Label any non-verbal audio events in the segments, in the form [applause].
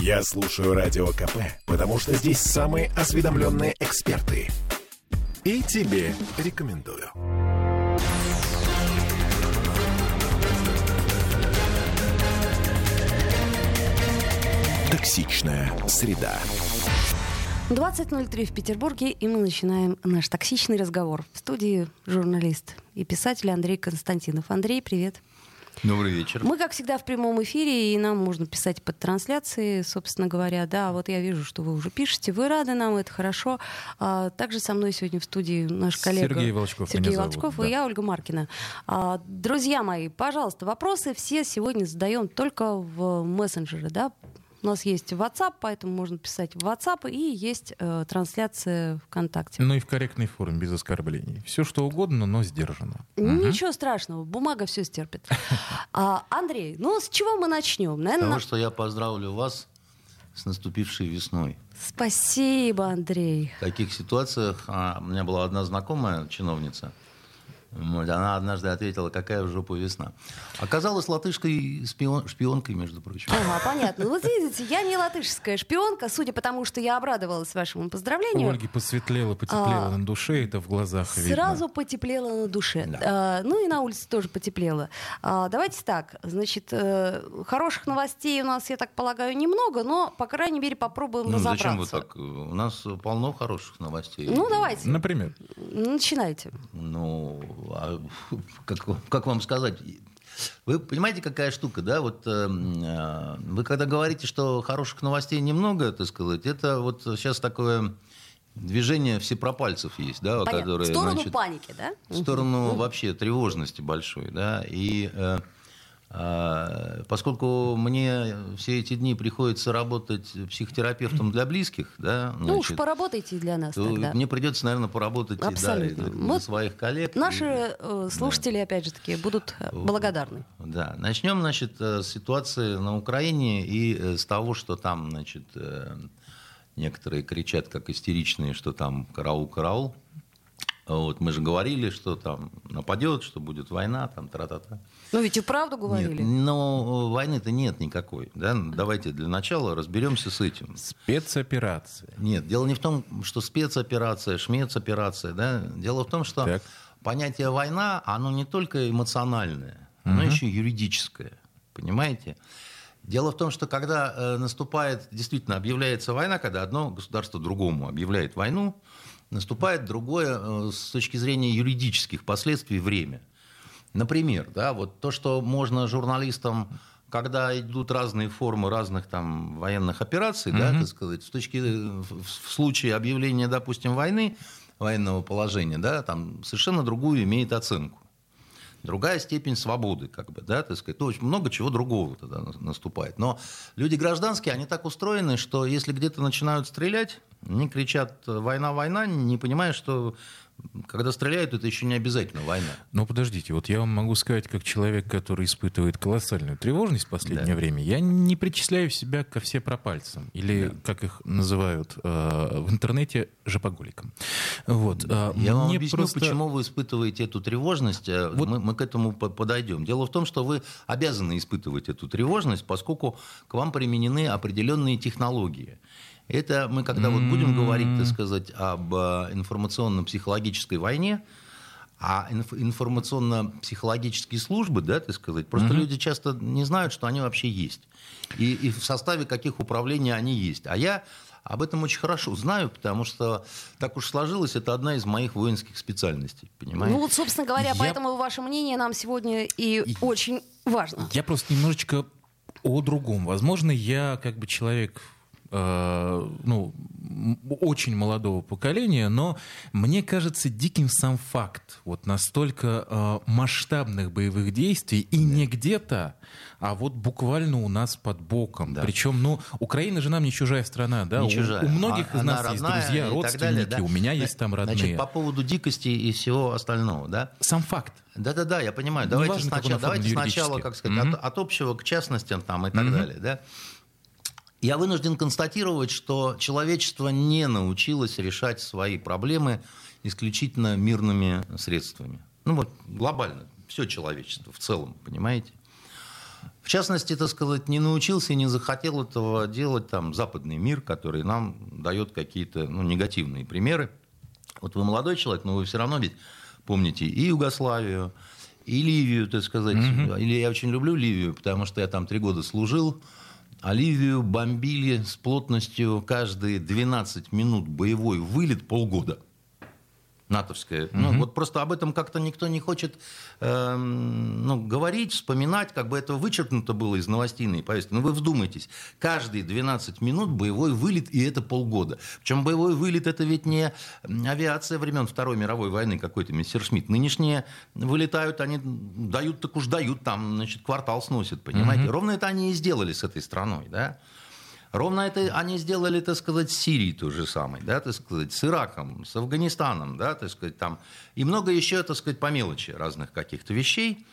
Я слушаю Радио КП, потому что здесь самые осведомленные эксперты. И тебе рекомендую. Токсичная среда. 20.03 в Петербурге, и мы начинаем наш токсичный разговор. В студии журналист и писатель Андрей Константинов. Андрей, привет. Добрый вечер. Мы, как всегда, в прямом эфире, и нам можно писать под трансляции, собственно говоря. Да, вот я вижу, что вы уже пишете. Вы рады нам, это хорошо. А, также со мной сегодня в студии наш коллега Сергей Волчков. Сергей Волчков зовут, и да. я, Ольга Маркина. А, друзья мои, пожалуйста, вопросы все сегодня задаем только в мессенджеры, да? У нас есть WhatsApp, поэтому можно писать в WhatsApp, и есть э, трансляция ВКонтакте. Ну и в корректной форме, без оскорблений. Все что угодно, но сдержанно. Ничего страшного, бумага все стерпит. [laughs] А, Андрей, ну с чего мы начнем? Наверное, Того, что я поздравлю вас с наступившей весной. Спасибо, Андрей. В таких ситуациях а, у меня была одна знакомая чиновница. Она однажды ответила, какая в жопу весна. Оказалась латышкой шпион- шпионкой, между прочим. Ага, понятно. Вот видите, я не латышская шпионка, судя по тому, что я обрадовалась вашему У поздравлению. Ольги посветлело, потеплело А, на душе, это в глазах видно. Сразу потеплело на душе. Да. А, ну и на улице тоже потеплело. А, давайте так. Значит, э, хороших новостей у нас, я так полагаю, немного, но, по крайней мере, попробуем Ну, разобраться. зачем вы так? У нас полно хороших новостей. Ну, давайте, Например, начинайте. Ну, а как, как вам сказать? Вы понимаете, какая штука, да? Вот э, э, вы когда говорите, что хороших новостей немного, так сказать, это вот сейчас такое движение всепропальцев есть, да, Понятно. которое, в сторону значит, паники, да? в сторону вообще тревожности большой, да, и э, поскольку мне все эти дни приходится работать психотерапевтом для близких, да, Ну уж значит, поработайте для нас то тогда. мне придется, наверное, поработать и, да, Абсолютно. для, для своих коллег. Наши и- э, слушатели, опять же таки, будут э, благодарны. Да, начнем, значит, э, с ситуации на Украине и с того, что там, значит, некоторые кричат, как истеричные, что там караул, караул. Вот, мы же говорили, что там нападет, что будет война, там тра-та-та. Ну ведь и правду говорили. Нет, но войны-то нет никакой. Да? Давайте для начала разберемся с этим. спецоперация. Нет, дело не в том, что спецоперация, шмецоперация. Да? Дело в том, что Так. понятие война, оно не только эмоциональное, оно еще и юридическое. Понимаете? Дело в том, что когда э, наступает, действительно объявляется война, когда одно государство другому объявляет войну, наступает другое э, с точки зрения юридических последствий время. Например, да, вот то, что можно журналистам, когда идут разные формы разных там военных операций, да, так сказать, с точки в, в случае объявления, допустим, войны, военного положения, да, там совершенно другую имеет оценку. Другая степень свободы, как бы, да, так сказать. То есть много чего другого тогда на- наступает. Но люди гражданские, они так устроены, что если где-то начинают стрелять, они кричат «война, война», не понимая, что когда стреляют, это еще не обязательно война. Но подождите, вот я вам могу сказать, как человек, который испытывает колоссальную тревожность в последнее время, я не причисляю себя ко все пропальцам, или, как их называют э, в интернете, жопоголикам. Вот. э, Я вам объясню, просто- почему вы испытываете эту тревожность. э, Мы, мы к этому по- подойдем. Дело в том, что вы обязаны испытывать эту тревожность, поскольку к вам применены определенные технологии. Это мы, когда вот будем говорить, так сказать, об э, информационно-психологической войне, а инф- информационно-психологические службы, да, так сказать, просто люди часто не знают, что они вообще есть. И, и в составе каких управлений они есть. А я об этом очень хорошо знаю, потому что так уж сложилось, это одна из моих воинских специальностей, понимаете? Ну вот, собственно говоря, Я- поэтому ваше мнение нам сегодня и очень важно. Я просто немножечко о другом. Возможно, я как бы человек ну, м- очень молодого поколения, но мне кажется диким сам факт вот настолько э, масштабных боевых действий и не где-то, а вот буквально у нас под боком. Да. Причем, ну, Украина же нам не чужая страна, да? Не У- чужая. У, многих А- из нас есть друзья, родственники, далее, да? у меня есть там родные. Значит, по поводу дикости и всего остального, да? Сам факт. Да-да-да, я понимаю. Давайте, он сначала, давайте сначала, как сказать, Мгм. от, от общего к частностям там и так далее, да? Я вынужден констатировать, что человечество не научилось решать свои проблемы исключительно мирными средствами. Ну вот глобально, все человечество в целом, понимаете? В частности, так сказать, не научился и не захотел этого делать там западный мир, который нам дает какие-то ну, негативные примеры. Вот вы молодой человек, но вы все равно ведь помните и Югославию, и Ливию, так сказать. Mm-hmm. Или я очень люблю Ливию, потому что я там три года служил. А Ливию бомбили с плотностью каждые 12 минут боевой вылет полгода натовская. Угу. Ну, вот просто об этом как-то никто не хочет э, ну, говорить, вспоминать, как бы это вычеркнуто было из новостейной повестки. Но ну, вы вдумайтесь, каждые 12 минут боевой вылет, и это полгода. Причем боевой вылет это ведь не авиация времен Второй мировой войны какой-то, мистер Шмидт. Нынешние вылетают, они дают, так уж дают, там, значит, квартал сносят, понимаете? Угу. Ровно это они и сделали с этой страной, да? Ровно это они сделали, так сказать, с Сирией то же самое, да, так сказать, с Ираком, с Афганистаном, да, так сказать, там, и много еще, так сказать, по мелочи разных каких-то вещей.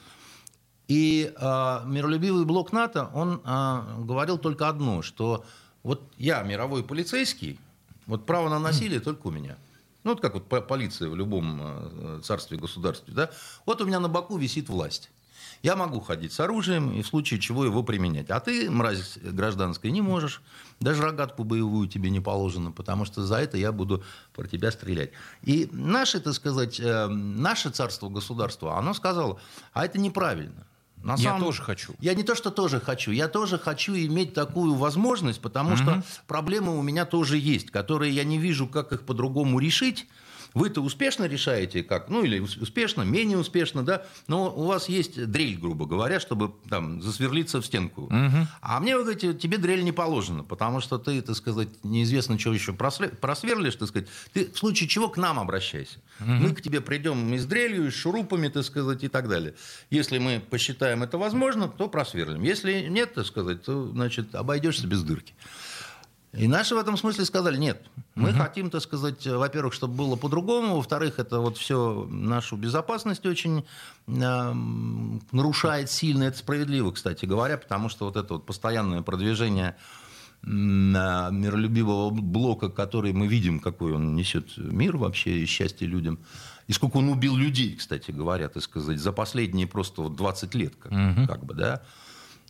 И э, миролюбивый блок НАТО, он э, говорил только одно, что вот я мировой полицейский, вот право на насилие только у меня. Ну, вот как вот полиция в любом э, царстве, государстве, да. Вот у меня на боку висит власть. Я могу ходить с оружием и в случае чего его применять. А ты, мразь гражданская, не можешь. Даже рогатку боевую тебе не положено, потому что за это я буду про тебя стрелять. И наше, так сказать, э, наше царство, государство, оно сказало, а это неправильно. На я самом... тоже хочу. Я не то, что тоже хочу. Я тоже хочу иметь такую возможность, потому угу. что проблемы у меня тоже есть, которые я не вижу, как их по-другому решить. Вы-то успешно решаете как, ну или успешно, менее успешно, да, но у вас есть дрель, грубо говоря, чтобы там засверлиться в стенку. Угу. А мне, вы говорите, тебе дрель не положено, потому что ты, так сказать, неизвестно, что еще просверлишь, так сказать. Ты в случае чего к нам обращайся. Угу. Мы к тебе придем и с дрелью, и с шурупами, так сказать, и так далее. Если мы посчитаем это возможно, то просверлим. Если нет, так сказать, то, значит, обойдешься без дырки. И наши в этом смысле сказали, нет, мы угу. хотим, так сказать, во-первых, чтобы было по-другому, во-вторых, это вот все нашу безопасность очень э, нарушает сильно, это справедливо, кстати говоря, потому что вот это вот постоянное продвижение миролюбивого блока, который мы видим, какой он несет мир вообще и счастье людям, и сколько он убил людей, кстати говоря, так сказать, за последние просто вот 20 лет, как, угу. как бы, да,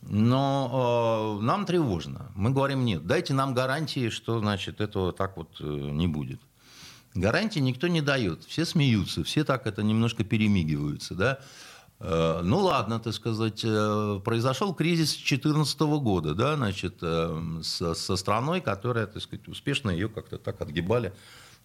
но э, нам тревожно. Мы говорим, нет, дайте нам гарантии, что значит, этого так вот э, не будет. Гарантии никто не дает. Все смеются, все так это немножко перемигиваются. Да? Э, ну ладно, так сказать, э, произошел кризис 2014 года, да, значит, э, со, со страной, которая, так сказать, успешно ее как-то так отгибали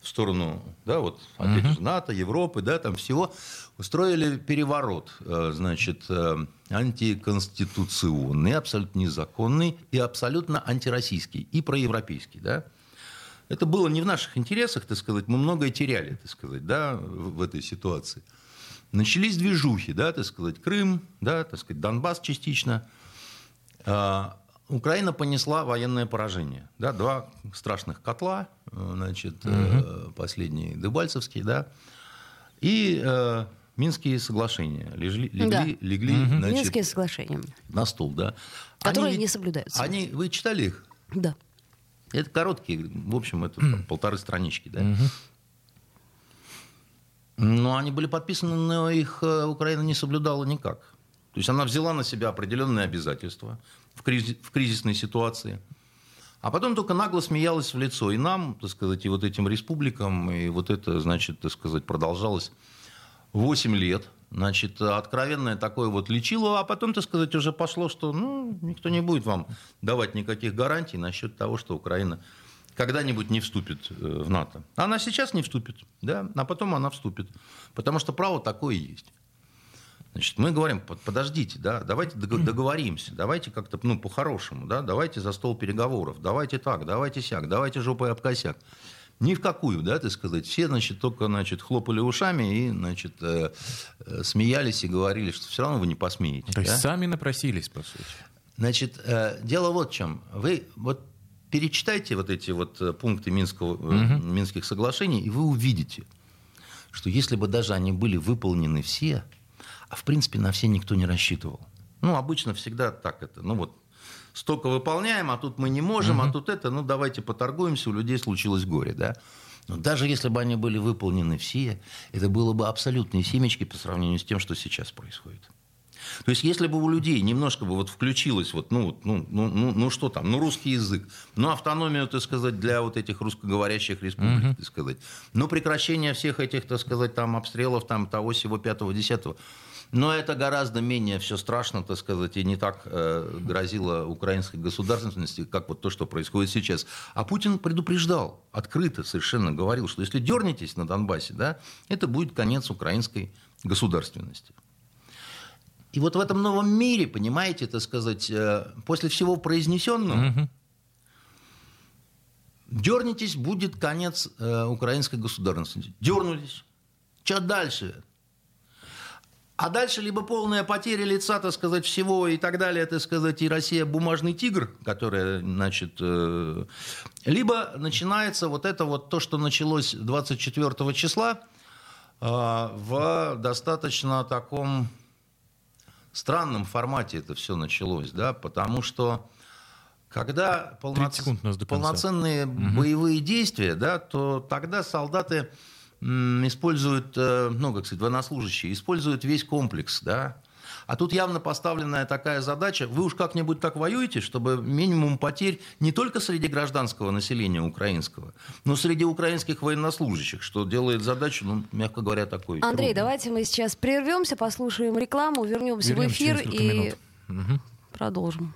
в сторону, да, вот, опять же, НАТО, Европы, да, там всего, устроили переворот, э, значит, э, антиконституционный, абсолютно незаконный и абсолютно антироссийский и проевропейский, да. Это было не в наших интересах, так сказать, мы многое теряли, так сказать, да, в этой ситуации. Начались движухи, да, так сказать, Крым, да, так сказать, Донбасс частично. А, Украина понесла военное поражение. Да, два страшных котла, значит, угу. последний Дебальцевский, да, и э, Минские соглашения легли, легли, да. легли угу. значит, Минские соглашения. на стол, да. Которые они, не соблюдаются. Они, вы читали их? Да. Это короткие, в общем, это там, полторы странички, да. Угу. Но они были подписаны, но их э, Украина не соблюдала никак. То есть она взяла на себя определенные обязательства в, кризис, в кризисной ситуации. А потом только нагло смеялась в лицо и нам, так сказать, и вот этим республикам, и вот это, значит, так сказать, продолжалось 8 лет. Значит, откровенное такое вот лечило, а потом, так сказать, уже пошло, что ну, никто не будет вам давать никаких гарантий насчет того, что Украина когда-нибудь не вступит э, в НАТО. Она сейчас не вступит, да, а потом она вступит. Потому что право такое есть. Значит, мы говорим, подождите, да, давайте договоримся, давайте как-то, ну, по-хорошему, да, давайте за стол переговоров, давайте так, давайте сяк, давайте жопой об косяк. Ни в какую, да, так сказать. Все, значит, только, значит, хлопали ушами и, значит, э, э, смеялись и говорили, что все равно вы не посмеете. То да? есть сами напросились, по сути. Значит, э, дело вот в чем. Вы вот перечитайте вот эти вот э, пункты Минского, угу. Минских соглашений, и вы увидите, что если бы даже они были выполнены все, а в принципе на все никто не рассчитывал. Ну, обычно всегда так это. Ну вот, столько выполняем, а тут мы не можем, угу. а тут это, ну давайте поторгуемся, у людей случилось горе, да. Но даже если бы они были выполнены все, это было бы абсолютные семечки по сравнению с тем, что сейчас происходит. То есть, если бы у людей немножко бы вот включилось, вот, ну, ну, ну, ну, ну что там, ну, русский язык, ну, автономию, так сказать, для вот этих русскоговорящих республик, mm-hmm. так сказать, ну, прекращение всех этих, так сказать, там, обстрелов, там, того, всего, пятого, десятого, но это гораздо менее все страшно, так сказать, и не так э, грозило украинской государственности, как вот то, что происходит сейчас. А Путин предупреждал, открыто совершенно говорил, что если дернетесь на Донбассе, да, это будет конец украинской государственности. И вот в этом новом мире, понимаете, так сказать, э, после всего произнесенного, угу. дернетесь, будет конец э, украинской государственности. Дернулись. Что дальше? А дальше либо полная потеря лица, так сказать, всего и так далее, так сказать, и Россия бумажный тигр, которая, значит, э, либо начинается вот это вот то, что началось 24 числа в достаточно таком странном формате это все началось, да, потому что когда полноц... полноценные угу. боевые действия, да, то тогда солдаты используют, э, ну, как сказать, военнослужащие, используют весь комплекс, да, а тут явно поставленная такая задача, вы уж как-нибудь так воюете, чтобы минимум потерь не только среди гражданского населения украинского, но среди украинских военнослужащих, что делает задачу, ну, мягко говоря, такой. Андрей, трудной. давайте мы сейчас прервемся, послушаем рекламу, вернемся Вернемся в эфир и угу. продолжим.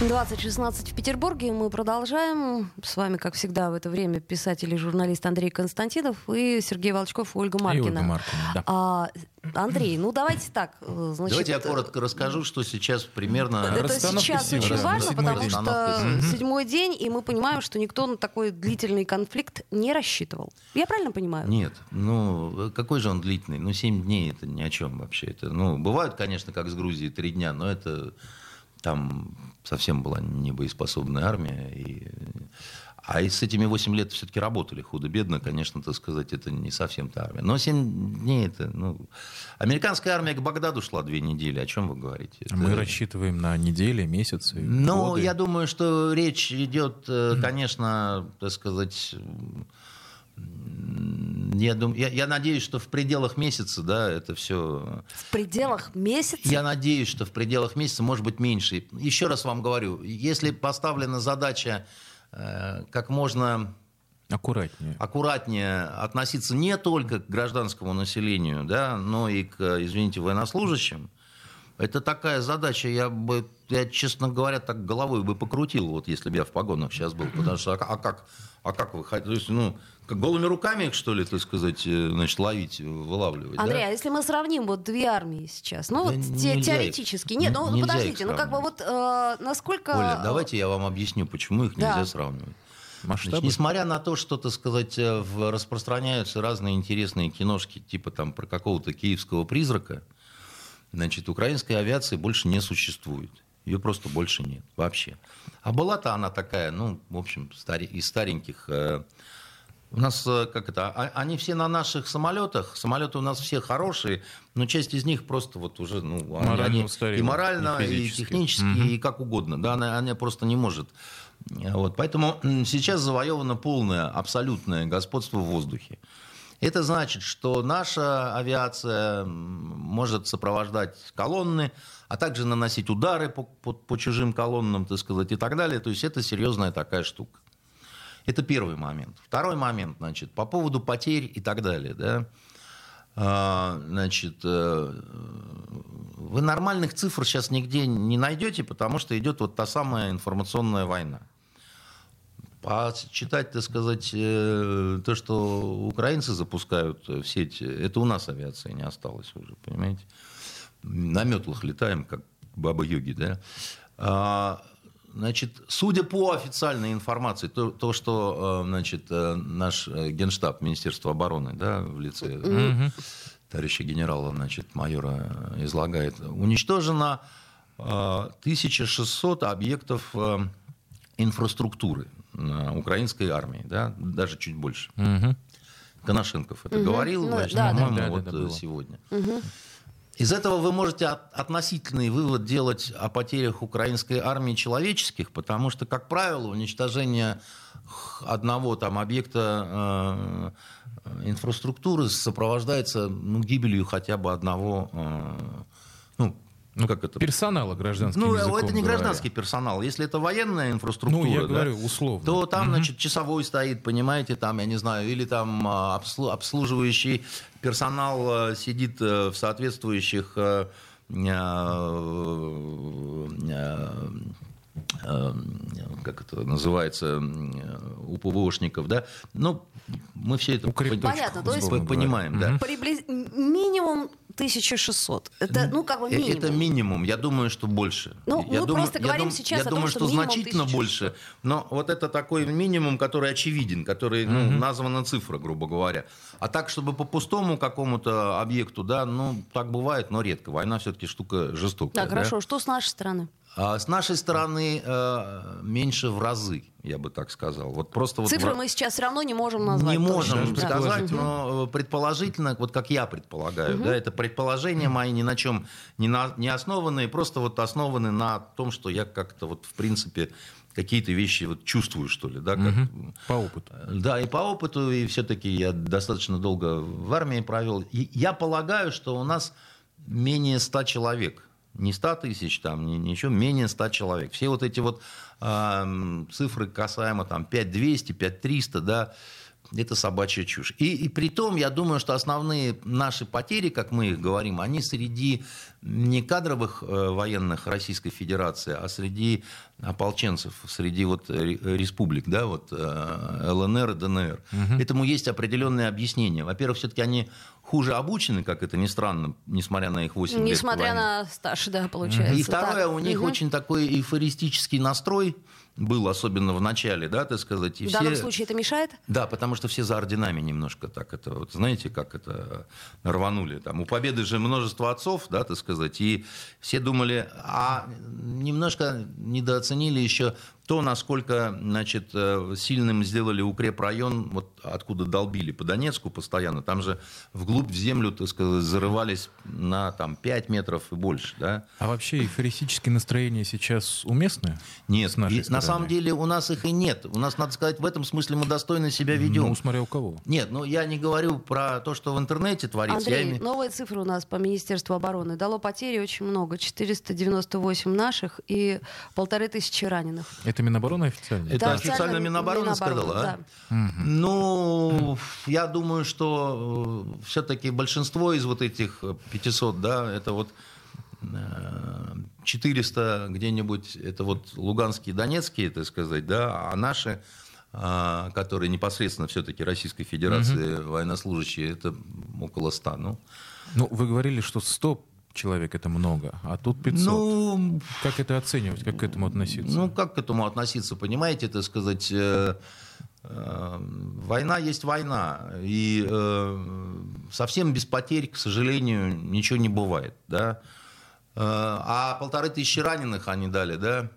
20.16 в Петербурге. Мы продолжаем. С вами, как всегда, в это время писатель и журналист Андрей Константинов и Сергей Волчков и Ольга Маркина. И Ольга Маркина да. а, Андрей, ну давайте так. Э, значит, давайте я коротко расскажу, что сейчас примерно... Это сейчас сил, очень да, важно, потому день. что седьмой день, и мы понимаем, что никто на такой длительный конфликт не рассчитывал. Я правильно понимаю? Нет. Ну, какой же он длительный? Ну, семь дней это ни о чем вообще. Это, ну, бывают, конечно, как с Грузией, три дня, но это там совсем была небоеспособная армия. И... А и с этими 8 лет все-таки работали худо-бедно, конечно, так сказать, это не совсем та армия. Но 7 дней это... Ну... Американская армия к Багдаду шла две недели, о чем вы говорите? Это... Мы рассчитываем на недели, месяцы, Ну, годы. я думаю, что речь идет, э, конечно, так сказать я, думаю, я, я надеюсь, что в пределах месяца, да, это все... В пределах месяца? Я надеюсь, что в пределах месяца, может быть, меньше. Еще раз вам говорю, если поставлена задача э, как можно аккуратнее. аккуратнее относиться не только к гражданскому населению, да, но и к, извините, военнослужащим, это такая задача, я бы, я, честно говоря, так головой бы покрутил, вот если бы я в погонах сейчас был, потому что, а, а как, а как вы хотите, ну, как голыми руками их, что ли, так сказать, э, значит, ловить, вылавливать. Андрей, да? а если мы сравним вот две армии сейчас, ну, да вот те, теоретически, их, нет, ну, подождите, ну, как бы вот э, насколько... Оля, давайте я вам объясню, почему их да. нельзя сравнивать. Значит, несмотря на то, что, так сказать, э, в, распространяются разные интересные киношки, типа там про какого-то киевского призрака, значит, украинской авиации больше не существует. Ее просто больше нет вообще. А была-то она такая, ну, в общем, из стареньких э, у нас, э, как это, а, они все на наших самолетах, самолеты у нас все хорошие, но часть из них просто вот уже, ну, морально они, устарели, и морально, и, и технически, угу. и как угодно, да, она, она просто не может. Вот, поэтому сейчас завоевано полное, абсолютное господство в воздухе. Это значит, что наша авиация может сопровождать колонны, а также наносить удары по, по, по чужим колоннам, так сказать, и так далее. То есть это серьезная такая штука. Это первый момент. Второй момент, значит, по поводу потерь и так далее, да. А, значит, э, вы нормальных цифр сейчас нигде не найдете, потому что идет вот та самая информационная война. Почитать, так сказать, э, то, что украинцы запускают в сеть, это у нас авиации не осталось уже, понимаете? На метлах летаем, как баба-йоги, да? А, Значит, судя по официальной информации, то, то что э, значит, э, наш генштаб Министерства обороны да, в лице mm-hmm. товарища генерала, значит, майора излагает, уничтожено 1600 объектов инфраструктуры украинской армии, да, даже чуть больше. Мгм. Коношенков это Мгм. говорил, Ну, значит, да, да. по-моему, Да, да, вот да, э, было. сегодня. Из этого вы можете от- относительный вывод делать о потерях украинской армии человеческих, потому что, как правило, уничтожение одного там объекта э, инфраструктуры сопровождается ну, гибелью хотя бы одного, э, ну, Ну, как это? Персонала гражданским Ну, языком это не говоря. гражданский персонал. Если это военная инфраструктура, Ну, я да, говорю условно. то там, значит, часовой стоит, понимаете, там, я не знаю, или там а, обслу- обслуживающий персонал а, сидит а, в соответствующих а, как это называется, у ПВОшников, да, ну, мы все это Укреп- пон- Понятно, то есть- по- понимаем, да. Приблиз- Минимум 1600. Это, ну, как бы Э, минимум. Это минимум. Я думаю, что больше. Ну, я мы думаю, просто я говорим дум- сейчас Я о том, думаю, что что, значительно 1600. больше. Но вот это такой минимум, который очевиден, который ну, названа цифра, грубо говоря. А так, чтобы по пустому какому-то объекту, да, ну, так бывает, но редко. Война все-таки штука жестокая. Так, да. хорошо. Что с нашей стороны? А с нашей стороны э, меньше в разы, я бы так сказал. Вот просто вот Цифры в- мы сейчас все равно не можем назвать. не точно. можем Да. сказать, но э, предположительно, вот как я предполагаю, да, это предположения мои ни на чем не, на, не основанные, просто вот основаны на том, что я как-то вот в принципе какие-то вещи вот чувствую, что ли, да, как, По опыту. да, и по опыту, и все-таки я достаточно долго в армии провел. И я полагаю, что у нас менее 100 человек. Не 100 тысяч, там, ни- ничего, менее 100 человек. Все вот эти вот ам, цифры касаемо там 5200, 5300, да, это собачья чушь. И, и при том, я думаю, что основные наши потери, как мы их говорим, они среди не кадровых э, военных Российской Федерации, а среди ополченцев, среди вот ре- республик, да, вот э, ЛНР и ДНР. Этому есть определенные объяснения. Во-первых, все-таки они хуже обучены, как это ни странно, несмотря на их 8 лет Несмотря на стаж, да, получается. И второе, Так. у них Мгм. очень такой эйфористический настрой был, особенно в начале, да, так сказать. И В данном все- случае это мешает? да, потому что все за орденами немножко так это, вот знаете, как это рванули. Там у Победы же множество отцов, да, так сказать, и все думали, а немножко недооценили еще то, насколько, значит, э, сильным сделали укрепрайон, вот откуда долбили по Донецку постоянно. Там же вглубь в землю, так сказать, зарывались на там 5 метров и больше, да. А вообще эйфористические настроения сейчас уместны? Нет, с нашей и на самом деле у нас их и нет. У нас, надо сказать, в этом смысле мы достойно себя ведем. Ну, смотря у кого. Нет, ну я не говорю про то, что в интернете творится. Я Андрей, име- новые цифры у нас по Министерству обороны. Дало потери очень много. 498 наших и полторы тысячи раненых. Это Минобороны официально? Это Да, официально Минобороны сказала, а? Ну, я думаю, что все-таки большинство из вот этих 500, да, это вот э, 400 где-нибудь, это вот луганские, донецкие, так сказать, да, а наши, а, которые непосредственно все-таки Российской Федерации военнослужащие, это около 100, ну. Ну, вы говорили, что 100 человек это много, а тут 500. Ну, Как это оценивать, как к этому относиться? Ну, как к этому относиться, понимаете, так сказать, э, э, война есть война, и э, совсем без потерь, к сожалению, ничего не бывает, да. Э, а полторы тысячи раненых они дали, да,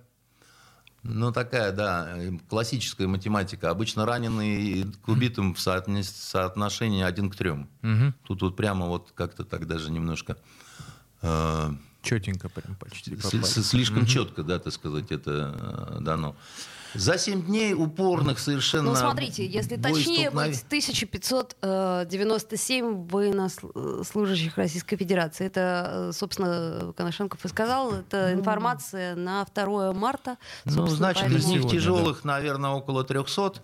ну, такая, да, классическая математика. Обычно раненые к убитым в соотношении один к трем. Мгм. Тут вот прямо вот как-то так даже немножко... Четенько прям почти попали. слишком четко, да, так сказать, это э, дано. За 7 дней упорных совершенно Ну, смотрите, если точнее боестолкновений- быть, 1597 военнослужащих Российской Федерации. Это, э, собственно, Коношенков и сказал, это информация на 2 марта. Ну, значит, из них тяжелых, наверное, около 300 э,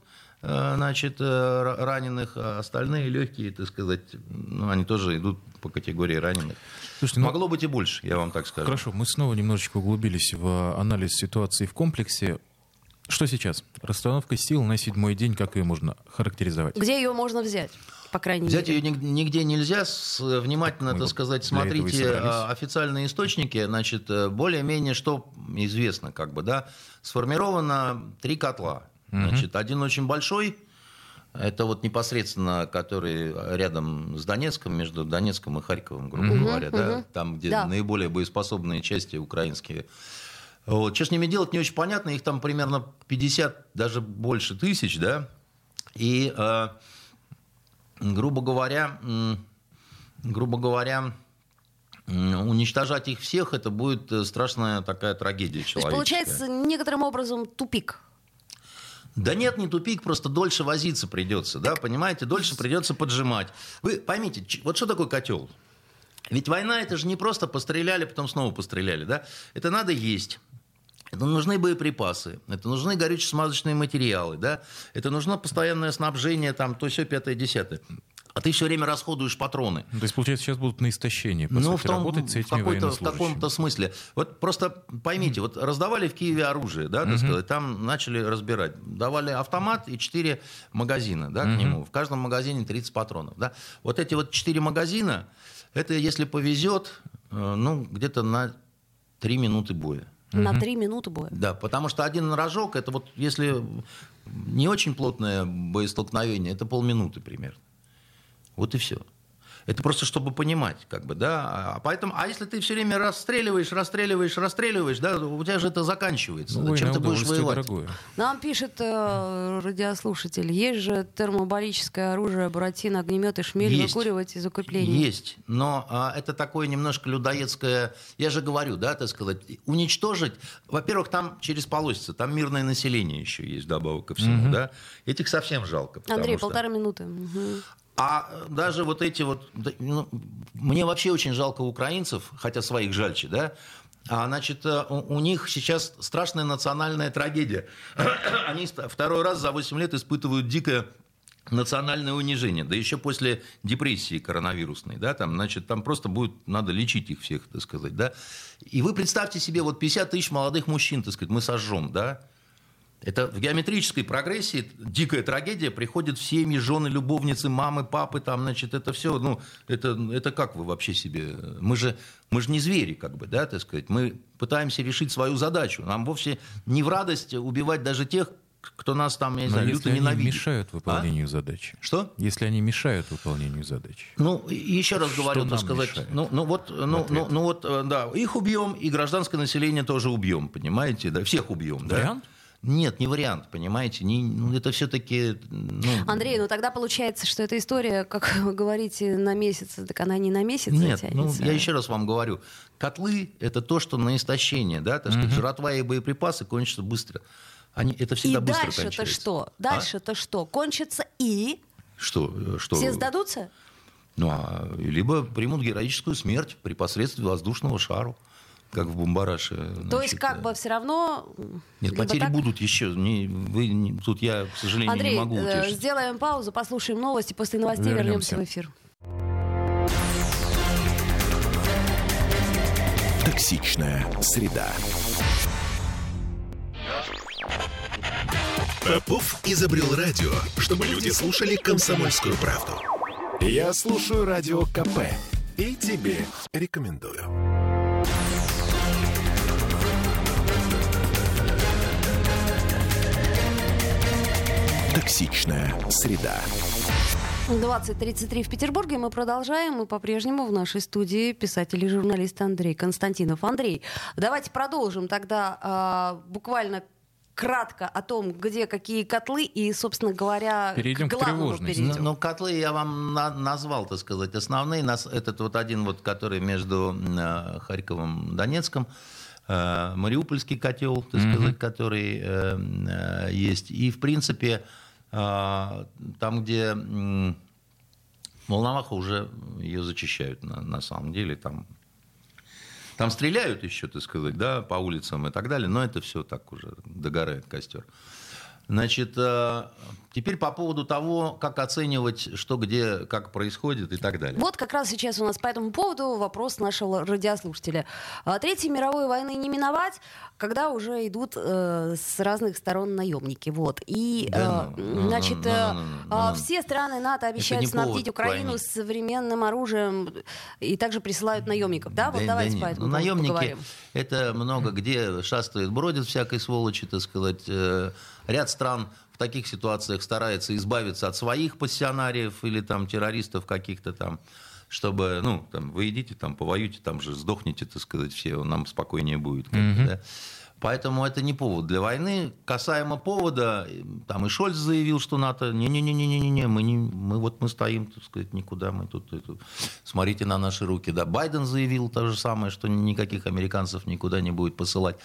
значит, э, ра- раненых, а остальные легкие, так сказать, ну, они тоже идут по категории раненых. Слушайте, ну, Могло быть и больше, я вам так скажу. Хорошо, мы снова немножечко углубились в анализ ситуации в комплексе. Что сейчас? Расстановка сил на седьмой день, как ее можно характеризовать? Где ее можно взять, по крайней Взять мере? ее ниг- нигде нельзя. С- Внимательно, так вот сказать, смотрите э, официальные источники. Значит, э, более-менее что известно, как бы, да, сформировано три котла. Значит, один очень большой, Это вот непосредственно, который рядом с Донецком, между Донецком и Харьковом, грубо говоря, да, там, где Да. наиболее боеспособные части украинские. Вот. Что с ними делать, не очень понятно. Их там примерно 50, даже больше тысяч, да. И, э, грубо говоря, м, грубо говоря, уничтожать их всех, это будет э, страшная такая трагедия человеческая. получается некоторым образом тупик. Да нет, не тупик, просто дольше возиться придется, да, понимаете, дольше придется поджимать. Вы поймите, вот что такое котел? Ведь война это же не просто постреляли, потом снова постреляли, да? Это надо есть. Это нужны боеприпасы, это нужны горюче-смазочные материалы, да? Это нужно постоянное снабжение, там, то все пятое, десятое. А ты все время расходуешь патроны. Ну, То есть, получается, сейчас будут на истощение, по Ну, сути, в, том, работать с в, этими в военнослужащими. каком-то смысле. Вот просто поймите, вот раздавали в Киеве оружие, да, так сказать, там начали разбирать. Давали автомат и 4 магазина, да, к нему. В каждом магазине 30 патронов, да. Вот эти вот 4 магазина, это, если повезет, э, ну, где-то на 3 минуты боя. На три минуты боя. Да, потому что один рожок, это вот если не очень плотное боестолкновение, это полминуты примерно. Вот и все. Это просто чтобы понимать, как бы, да. А поэтому, а если ты все время расстреливаешь, расстреливаешь, расстреливаешь, да, у тебя же это заканчивается. Ну, Чем война ты будешь воевать? дорогое. Нам пишет э, радиослушатель, есть же термобарическое оружие, буратино, огнемет и шмель Есть. выкуривать из укреплений. Есть, но а, это такое немножко людоедское, я же говорю, да, так сказать, уничтожить, во-первых, там через полосица, там мирное население еще есть, добавок ко всему, да, этих совсем жалко. Андрей, что- полторы минуты. Мгм. А даже вот эти вот... ну, мне вообще очень жалко украинцев, хотя своих жальче, да? А, значит, э, у, у них сейчас страшная национальная трагедия. [clears throat] Они второй раз за 8 лет испытывают дикое национальное унижение, да еще после депрессии коронавирусной, да, там, значит, там просто будет, надо лечить их всех, так сказать, да. И вы представьте себе, вот 50 тысяч молодых мужчин, так сказать, мы сожжем, да, это в геометрической прогрессии дикая трагедия приходит в семьи, жены, любовницы, мамы, папы, там, значит, это все, ну, это, это как вы вообще себе? Мы же, мы же не звери, как бы, да, так сказать. Мы пытаемся решить свою задачу. Нам вовсе не в радость убивать даже тех, кто нас там, я не Но знаю, люто они ненавидит. мешают А? выполнению задачи. Что? Если они мешают выполнению задачи. Ну, еще раз говорю, так нам сказать, мешает? ну, ну вот, ну, ну, ну вот, э, да, их убьем, и гражданское население тоже убьем, понимаете, да, всех убьем, да. Нет, не вариант, понимаете, не, ну, это все-таки, ну, Андрей, ну тогда получается, что эта история, как вы говорите, на месяц, так она не на месяц Нет, тянется. ну, я еще раз вам говорю, котлы – это то, что на истощение, да, так сказать, жратва и боеприпасы кончатся быстро. Они, это И всегда быстро дальше-то кончается. что? А? Дальше-то что? Кончится и Что? э, что? все сдадутся? Ну, а, либо примут героическую смерть при посредстве воздушного шару, как в Бумбараше. То значит, есть как э. бы все равно... Нет, либо потери так- будут еще. Не, вы, не- тут я, к сожалению, Андрей, не могу э, утешить. сделаем паузу, послушаем новости, после новостей вернемся, Вернемся. в эфир. Токсичная среда. Попов изобрел радио, чтобы люди слушали комсомольскую правду. Я слушаю радио КП и тебе рекомендую. Токсичная среда. 20.33 в Петербурге. Мы продолжаем. И по-прежнему в нашей студии писатель и журналист Андрей Константинов. Андрей, давайте продолжим тогда а, буквально кратко о том, где какие котлы и, собственно говоря, Перейдем к главному тревожности. перейдем. Ну, ну, котлы я вам на- назвал, так сказать, основные. Нас, этот вот один, вот, который между э, Харьковом и Донецком, э, Мариупольский котел, так сказать, который э, э, есть. И, в принципе, э, там, где м, Волноваха уже ее зачищают, на, на самом деле, там там стреляют еще, так сказать, да, по улицам и так далее, но это все так уже догорает костер. Значит, э, теперь по поводу того, как оценивать, что где, как происходит и так далее. Вот как раз сейчас у нас по этому поводу вопрос нашего радиослушателя. А, Третьей мировой войны не миновать, когда уже идут э, с разных сторон наемники. Вот. И, Да э, ну, ну, значит, ну, э, ну, ну, ну, а, ну. все страны НАТО обещают снабдить Украину современным оружием и также присылают наемников. Да, вот Да- давайте да по этому Ну, наемники поговорим. это много где шастают, бродят всякой сволочи, так сказать. Ряд стран в таких ситуациях старается избавиться от своих пассионариев или там террористов каких-то там чтобы, ну, там, вы идите, там, повоюйте, там же сдохните, так сказать, все, нам спокойнее будет. Mm-hmm. да? Поэтому это не повод для войны. Касаемо повода, там и Шольц заявил, что НАТО, не-не-не-не-не, мы, не, мы вот мы стоим, так сказать, никуда, мы тут, это, смотрите на наши руки. Да, Байден заявил то же самое, что никаких американцев никуда не будет посылать.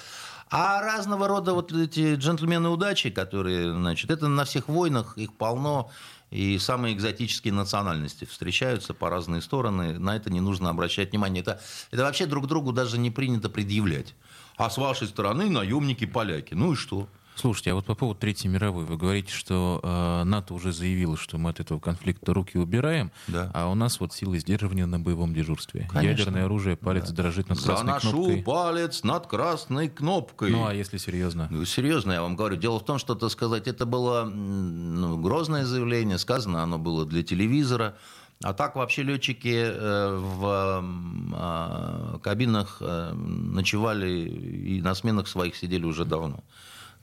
А разного рода вот эти джентльмены удачи, которые, значит, это на всех войнах, их полно, и самые экзотические национальности встречаются по разные стороны, на это не нужно обращать внимание. Это, это вообще друг другу даже не принято предъявлять. А с вашей стороны наемники поляки. Ну и что? Слушайте, а вот по поводу Третьей мировой, вы говорите, что э, НАТО уже заявило, что мы от этого конфликта руки убираем, да. а у нас вот силы сдерживания на боевом дежурстве. Конечно. Ядерное оружие, палец да. дрожит над красной Заношу кнопкой. палец над красной кнопкой. Ну, а если серьезно? Ну, серьезно, я вам говорю. Дело в том, что, так сказать, это было ну, грозное заявление, сказано оно было для телевизора. А так вообще летчики э, в а, кабинах э, ночевали и на сменах своих сидели уже давно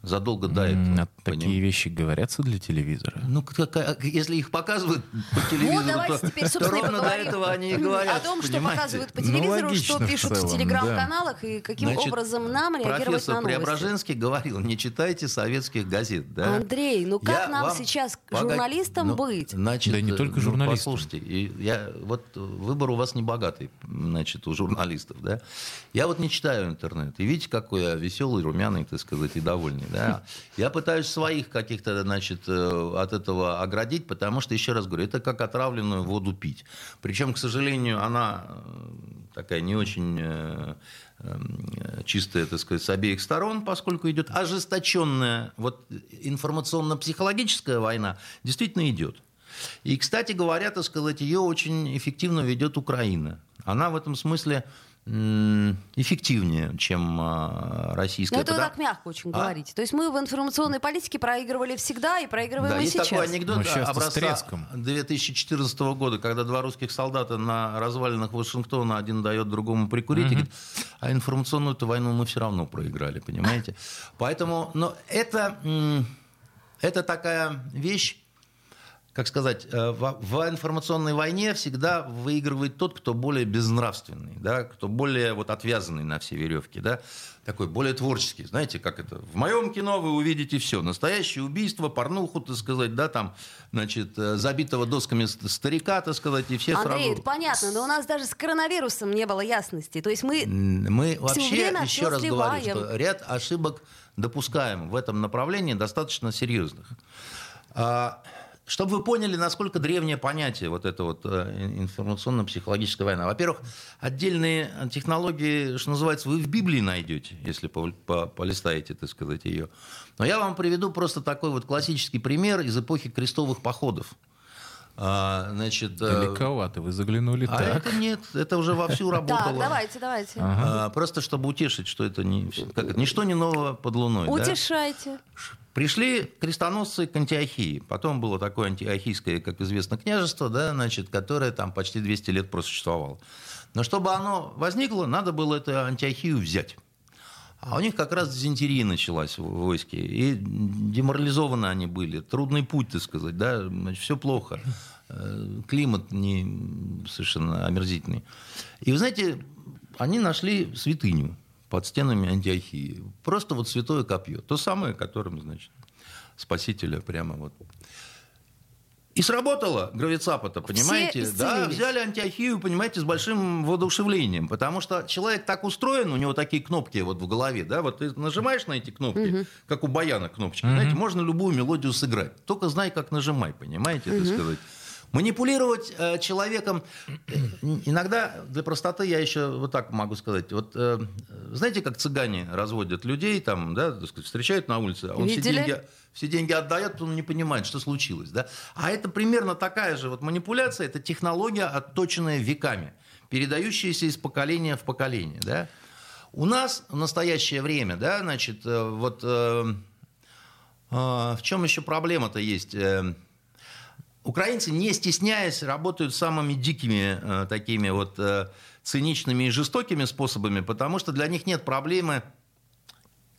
задолго до этого. Такие вещи говорятся для телевизора? Ну, как, если их показывают по телевизору, ну, давайте то, теперь, то ровно до этого они и говорят. О том, что понимаете? показывают по телевизору, ну, что пишут в, целом, в телеграм-каналах да. и каким Значит, образом нам реагировать на новости. Преображенский говорил, не читайте советских газет. Да? Андрей, ну как я нам сейчас журналистам ну, быть? Значит, да не только журналистам. Ну, послушайте, я, вот выбор у вас не богатый, значит, у журналистов. Да? Я вот не читаю интернет. И видите, какой я веселый, румяный, так сказать, и довольный. Да? Я пытаюсь своих каких-то, значит, э, от этого оградить, потому что, еще раз говорю, это как отравленную воду пить. Причем, к сожалению, она э, такая не очень э, чистая, так сказать, с обеих сторон, поскольку идет ожесточенная вот информационно-психологическая война, действительно идет. И, кстати говоря, так сказать, ее очень эффективно ведет Украина. Она в этом смысле эффективнее, чем а, российская. Ну, это вы так мягко очень а? говорите. То есть мы в информационной политике проигрывали всегда и проигрываем да, и есть сейчас. такой анекдот ну, образца 2014 года, когда два русских солдата на развалинах Вашингтона один дает другому прикурить, угу. и говорит, а информационную войну мы все равно проиграли, понимаете? Поэтому, но это, это такая вещь, как сказать, э, в, информационной войне всегда выигрывает тот, кто более безнравственный, да, кто более вот отвязанный на все веревки, да, такой более творческий. Знаете, как это? В моем кино вы увидите все. Настоящее убийство, порнуху, так сказать, да, там, значит, э, забитого досками старика, так сказать, и все Андрей, сразу... это понятно, но у нас даже с коронавирусом не было ясности. То есть мы Мы вообще, еще раз говорю, что ряд ошибок допускаем в этом направлении достаточно серьезных. Чтобы вы поняли, насколько древнее понятие вот это вот э, информационно-психологическая война. Во-первых, отдельные технологии, что называется, вы в Библии найдете, если полистаете, так сказать, ее. Но я вам приведу просто такой вот классический пример из эпохи крестовых походов. А, значит, э, Далековато вы заглянули а так. это нет, это уже вовсю [laughs] работало. Так, давайте, давайте. А, просто чтобы утешить, что это не, как, ничто не нового под луной. Утешайте. Да? Пришли крестоносцы к Антиохии. Потом было такое антиохийское, как известно, княжество, да, значит, которое там почти 200 лет просуществовало. Но чтобы оно возникло, надо было эту Антиохию взять. А у них как раз дизентерия началась в войске. И деморализованы они были. Трудный путь, так сказать. Да? Значит, все плохо. Э, климат не совершенно омерзительный. И вы знаете, они нашли святыню под стенами Антиохии. Просто вот святое копье. То самое, которым, значит, Спасителя прямо вот и сработало гравицапа-то, понимаете? Да, взяли антиохию, понимаете, с большим воодушевлением. Потому что человек так устроен, у него такие кнопки вот в голове, да, вот ты нажимаешь на эти кнопки, угу. как у баяна кнопочки, угу. знаете, можно любую мелодию сыграть. Только знай, как нажимай, понимаете, угу. так сказать. Манипулировать э, человеком э, иногда для простоты я еще вот так могу сказать. Вот э, знаете, как цыгане разводят людей там, да, так сказать, встречают на улице, а он все деньги, все деньги отдает, он не понимает, что случилось, да. А это примерно такая же вот манипуляция, это технология, отточенная веками, передающаяся из поколения в поколение, да. У нас в настоящее время, да, значит, э, вот э, э, в чем еще проблема-то есть? Украинцы, не стесняясь, работают самыми дикими э, такими вот э, циничными и жестокими способами, потому что для них нет проблемы,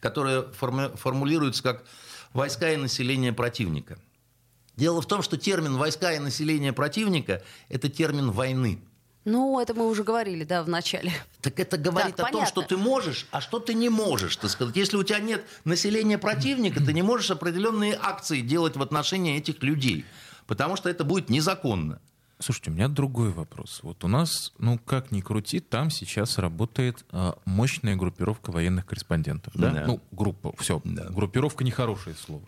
которая форми- формулируется как войска и население противника. Дело в том, что термин «войска и население противника» – это термин войны. Ну, это мы уже говорили, да, в начале. Так это говорит Так, о том, понятно. что ты можешь, а что ты не можешь. Так сказать. Если у тебя нет населения противника, ты не можешь определенные акции делать в отношении этих людей. Потому что это будет незаконно. Слушайте, у меня другой вопрос. Вот у нас, ну как ни крути, там сейчас работает а, мощная группировка военных корреспондентов. Да? Да. Ну, группа, все. Да. Группировка нехорошее слово.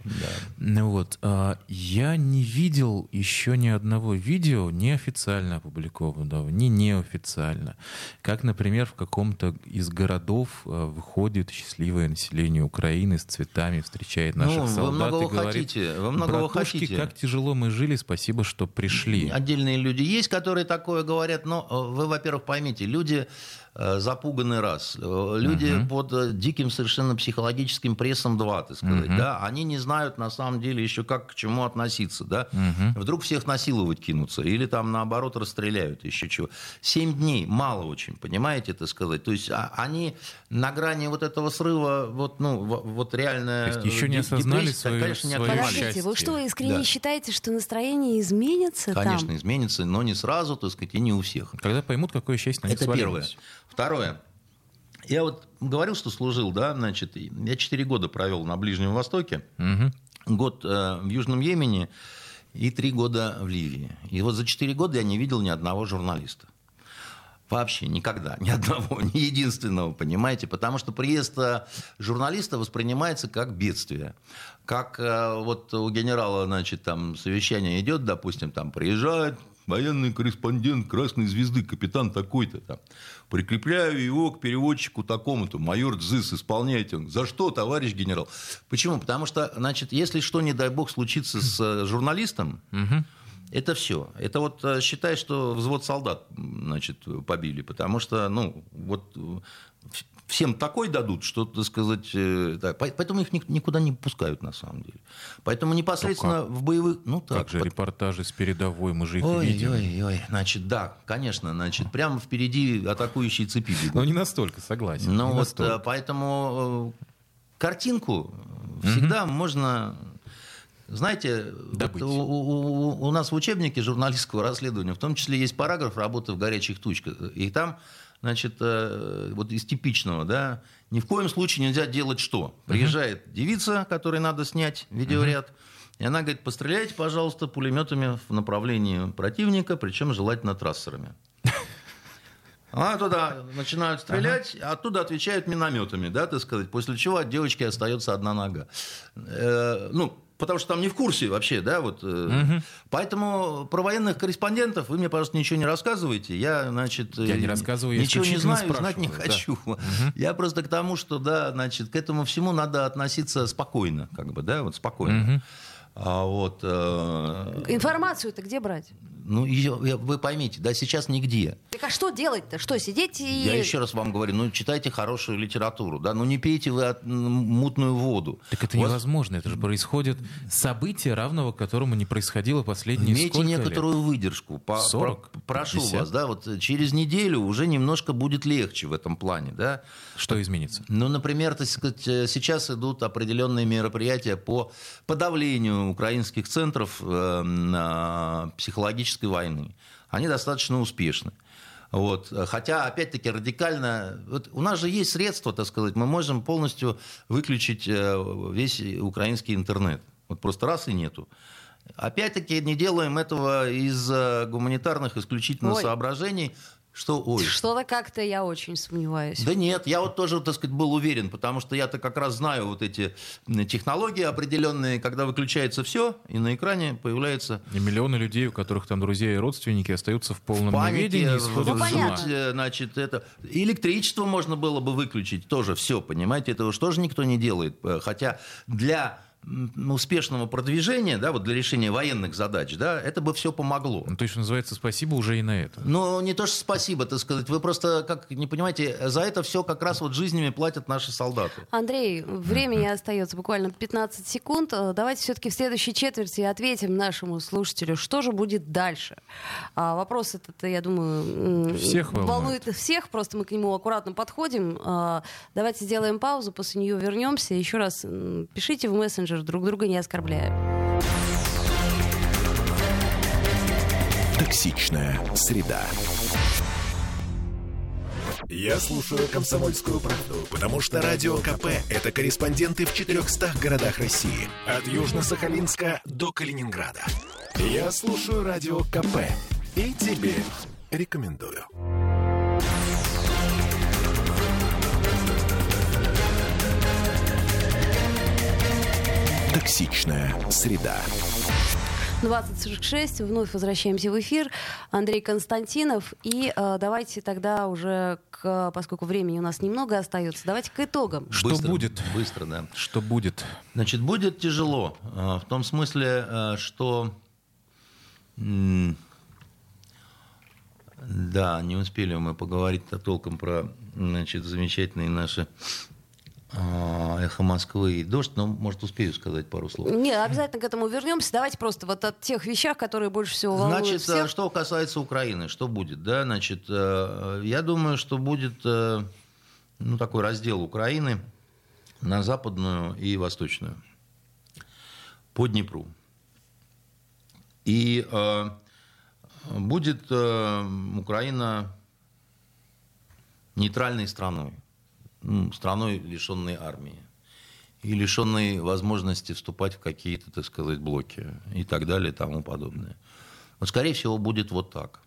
Ну вот, а, я не видел еще ни одного видео неофициально опубликованного, ни неофициально. Как, например, в каком-то из городов а, выходит счастливое население Украины с цветами, встречает наших Ну, вы солдат многого и говорит, хотите, вы многого «Братушки, хотите». как тяжело мы жили, спасибо, что пришли. Отдельные люди есть, которые такое говорят, но э, вы, во-первых, поймите, люди э, запуганы раз, э, люди под э, диким совершенно психологическим прессом два, так сказать, да, они не знают на самом деле еще как к чему относиться, да, вдруг всех насиловать кинутся или там наоборот расстреляют еще чего. Семь дней мало очень, понимаете, так сказать, то есть а, они на грани вот этого срыва, вот, ну, во- вот реально... То есть еще не осознали депрессия, свою- конечно, не. Подождите, счастье. вы что, искренне Да. считаете, что настроение изменится Конечно, там? изменится, но не сразу, так сказать, и не у всех. Когда поймут, какое счастье на Это первое. Второе. Я вот говорил, что служил, да, значит, я 4 года провел на Ближнем Востоке, Мгм. год э, в Южном Йемене и 3 года в Ливии. И вот за 4 года я не видел ни одного журналиста. Вообще никогда, ни одного, ни единственного, понимаете? Потому что приезд э, журналиста воспринимается как бедствие. Как э, вот у генерала, значит, там совещание идет, допустим, там приезжает военный корреспондент Красной Звезды, капитан такой-то там. Прикрепляю его к переводчику такому-то, майор Дзыс, исполняйте. Он, За что, товарищ генерал? Почему? Потому что, значит, если что, не дай бог, случится с э, журналистом, это все. Это вот э, считай, что взвод солдат, значит, побили, потому что, ну, вот э, всем такой дадут, что, так сказать, э, да, по- поэтому их ник- никуда не пускают на самом деле. Поэтому непосредственно в боевых, ну так. Как же под- репортажи с передовой, мы же их Ой, видим. ой, ой, значит, да, конечно, значит, прямо впереди атакующие цепи бегут. Но не настолько, согласен. Ну вот, настолько. э, поэтому э, картинку всегда можно, знаете, вот у, у- у- у нас в учебнике журналистского расследования, в том числе есть параграф работы в горячих точках, и там, значит, э, вот из типичного, да, ни в коем случае нельзя делать что? Приезжает девица, которой надо снять видеоряд, и она говорит, постреляйте, пожалуйста, пулеметами в направлении противника, причем желательно трассерами. А туда начинают стрелять, а оттуда отвечают минометами, да, так сказать, после чего от девочки остается одна нога. Э, ну, потому что там не в курсе вообще, да, вот. э, Поэтому про военных корреспондентов вы мне, пожалуйста, ничего не рассказывайте. Я, значит, Я не э, рассказываю, я ничего не знаю, и знать не хочу. Я просто к тому, что, да, значит, к этому всему надо относиться спокойно, как бы, да, вот спокойно. А вот, э, Информацию-то где брать? ну, её- вы поймите, да, сейчас нигде. Так а что делать-то? Что, сидеть и... Я еще раз вам говорю, ну читайте хорошую литературу, да, ну не пейте вы от- мутную воду. Так это вас невозможно. Это же происходит событие, равного которому не происходило последние Имейте сколько лет? некоторую выдержку. По- 40, про- прошу 50. вас, да, вот э, через неделю уже немножко будет легче в этом плане, да. Что изменится? Ну, например, так сказать, э, сейчас идут определенные мероприятия по подавлению украинских центров э, на психологической войны. Они достаточно успешны. Вот. Хотя, опять-таки, радикально... Вот у нас же есть средства, так сказать, мы можем полностью выключить э, весь украинский интернет. Вот просто раз и нету. Опять-таки, не делаем этого из э, гуманитарных исключительно Ой. соображений, что... Ой, Что-то как-то я очень сомневаюсь. да нет, я вот тоже, так сказать, был уверен, потому что я-то как раз знаю вот эти технологии определенные, когда выключается все, и на экране появляется И миллионы людей, у которых там друзья и родственники, остаются в полном панике, неведении и в- сходят Ну, понятно. значит, это... Электричество можно было бы выключить, тоже все, понимаете, этого же тоже никто не делает. Э, Хотя для успешного продвижения, да, вот для решения военных задач, да, это бы все помогло. Ну, то есть, называется, спасибо уже и на это. Ну, не то, что спасибо, так сказать. Вы просто, как не понимаете, за это все как раз вот жизнями платят наши солдаты. Андрей, времени остается буквально 15 секунд. Э, Давайте все-таки в следующей четверти ответим нашему слушателю, что же будет дальше. А, вопрос этот, я думаю, Всех волнует. всех, просто мы к нему аккуратно подходим. А, давайте сделаем паузу, после нее вернемся. Еще раз пишите в мессенджер мессенджер, друг друга не оскорбляя. Токсичная среда. Я слушаю «Комсомольскую правду», потому что «Радио КП» — это корреспонденты в 400 городах России. От Южно-Сахалинска до Калининграда. Я слушаю «Радио КП» и тебе рекомендую. Токсичная среда. 2046, вновь возвращаемся в эфир. Андрей Константинов. И э, давайте тогда уже, к, поскольку времени у нас немного остается, давайте к итогам. Что Быстро, будет? Быстро, да. Что будет? Значит, будет тяжело. э, В том смысле, э, что... Да, не успели мы поговорить толком про значит, замечательные наши «Эхо Москвы» и «Дождь», но, может, успею сказать пару слов. Не, обязательно к этому вернемся. Давайте просто вот от тех вещах, которые больше всего волнуют Значит, э, всех. что касается Украины, что будет, да, значит, э, я думаю, что будет, э, ну, такой раздел Украины на западную и восточную по Днепру. И будет Украина нейтральной страной, страной, лишенной армии и лишенной возможности вступать в какие-то, так сказать, блоки и так далее и тому подобное. Вот, скорее всего, будет вот так.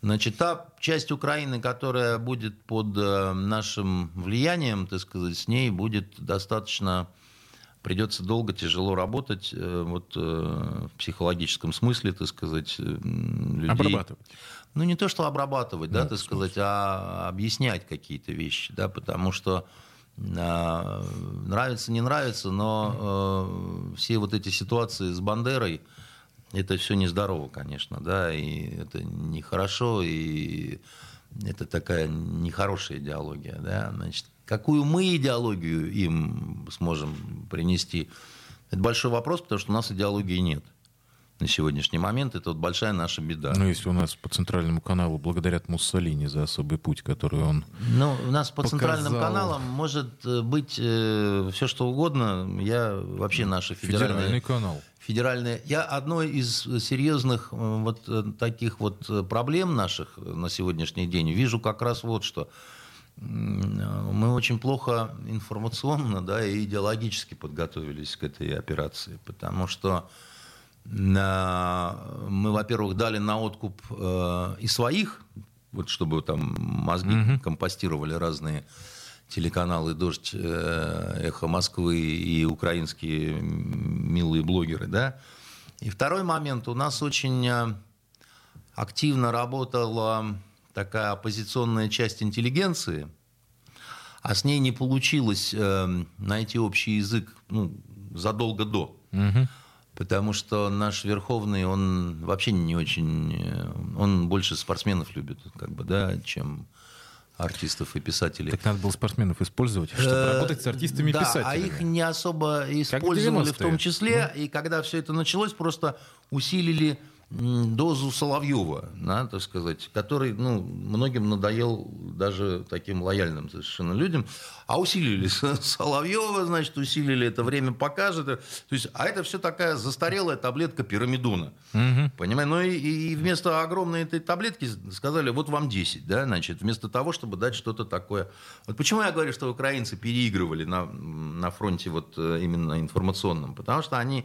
Значит, та часть Украины, которая будет под э, нашим влиянием, так сказать, с ней будет достаточно, придется долго, тяжело работать, э, вот э, в психологическом смысле, так сказать, э, людей. Обрабатывать. Ну, не то, что обрабатывать, да, Ну, так сказать, а объяснять какие-то вещи, да, потому что а, нравится, не нравится, но э, все вот эти ситуации с Бандерой, это все нездорово, конечно, да, и это нехорошо, и это такая нехорошая идеология, да, значит, какую мы идеологию им сможем принести, это большой вопрос, потому что у нас идеологии нет на сегодняшний момент, это вот большая наша беда. Ну, если у нас по центральному каналу благодарят Муссолини за особый путь, который он... Ну, у нас по показал. центральным каналам может э, быть все что угодно. Я вообще наша Федеральный федеральная, канал. федеральная. Я одной из серьезных э, вот э, таких вот э, проблем наших на сегодняшний день вижу как раз вот что. Э, Мы очень плохо информационно, да, и идеологически подготовились к этой операции, потому что на- мы, во-первых, дали на откуп э, и своих, вот чтобы там мозги компостировали разные телеканалы «Дождь», э, «Эхо Москвы» и украинские милые блогеры, да. И второй момент, у нас очень э, активно работала такая оппозиционная часть интеллигенции, а с ней не получилось э, найти общий язык ну, задолго до. Потому что наш Верховный, он вообще не очень... э, Он больше спортсменов любит, как бы, да, чем артистов и писателей. Так надо было спортсменов использовать, чтобы Э, работать с артистами и да, писателями. а их не особо использовали в 90-е. том числе. И когда все это началось, просто усилили дозу Соловьева, да, так сказать, который ну, многим надоел даже таким лояльным совершенно людям. А усилили [laughs] Соловьева, значит, усилили это время покажет. То есть, а это все такая застарелая таблетка пирамидона. Понимаете? Ну и, и вместо огромной этой таблетки сказали, вот вам 10, да, значит, вместо того, чтобы дать что-то такое. Вот почему я говорю, что украинцы переигрывали на, на фронте вот э, именно информационном? Потому что они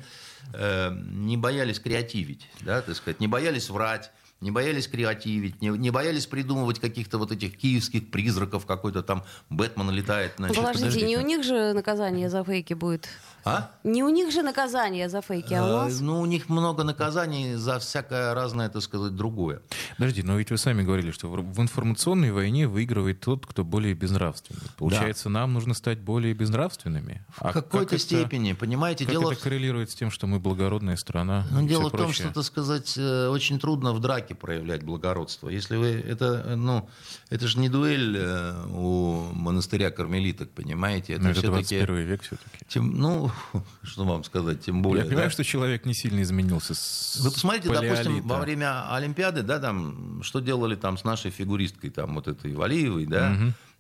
не боялись креативить, да, так сказать, не боялись врать, не боялись креативить, не, не боялись придумывать каких-то вот этих киевских призраков, какой-то там Бэтмен летает. Ну, Значит, Подождите, не у них же наказание за фейки будет. А? Не у них же наказание за фейки, а у Э, нас? Ну, у них много наказаний за всякое разное, так сказать, другое. Подожди, но ведь вы сами говорили, что в информационной войне выигрывает тот, кто более безнравственный. Получается, нам нужно стать более безнравственными? А В какой-то как это- степени, понимаете, Как дело это в- коррелирует с тем, что мы благородная страна? Ну, дело в том, прочее? что, так сказать, э, очень трудно в драке проявлять благородство. Если вы это, э, ну, это же не дуэль э, у монастыря кармелиток, понимаете? Ну, это всё-таки 21 век все-таки. тем, ну, [laughs] что вам сказать, тем более. Я понимаю, да. что человек не сильно изменился с Вы посмотрите, допустим, палеолита. во время Олимпиады, да, там, что делали там с нашей фигуристкой, там, вот этой Валиевой, да,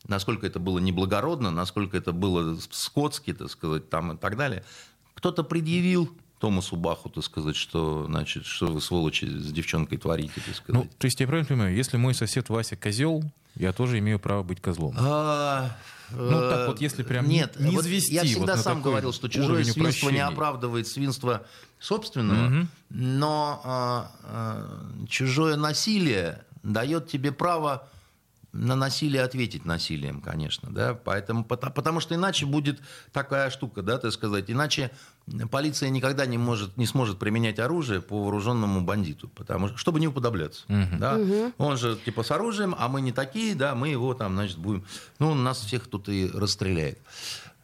насколько это было неблагородно, насколько это было скотски, так сказать, там, и так далее. кто-то предъявил Томасу Баху, так сказать, что, значит, что вы, сволочи, с девчонкой творите, так сказать. Ну, то есть я правильно понимаю, если мой сосед Вася козел, я тоже имею право быть козлом. А, Ну, так вот, если прям Нет, не вот извести я вот всегда на сам говорил, что чужое свинство не упрощения. оправдывает свинство собственного, Мгм. но а, а, чужое насилие дает тебе право на насилие ответить насилием, конечно, да, поэтому, потому что иначе будет такая штука, да, так сказать, иначе полиция никогда не может, не сможет применять оружие по вооруженному бандиту, потому что, чтобы не уподобляться, да, он же типа с оружием, а мы не такие, да, мы его там, значит, будем, ну, нас всех тут и расстреляет.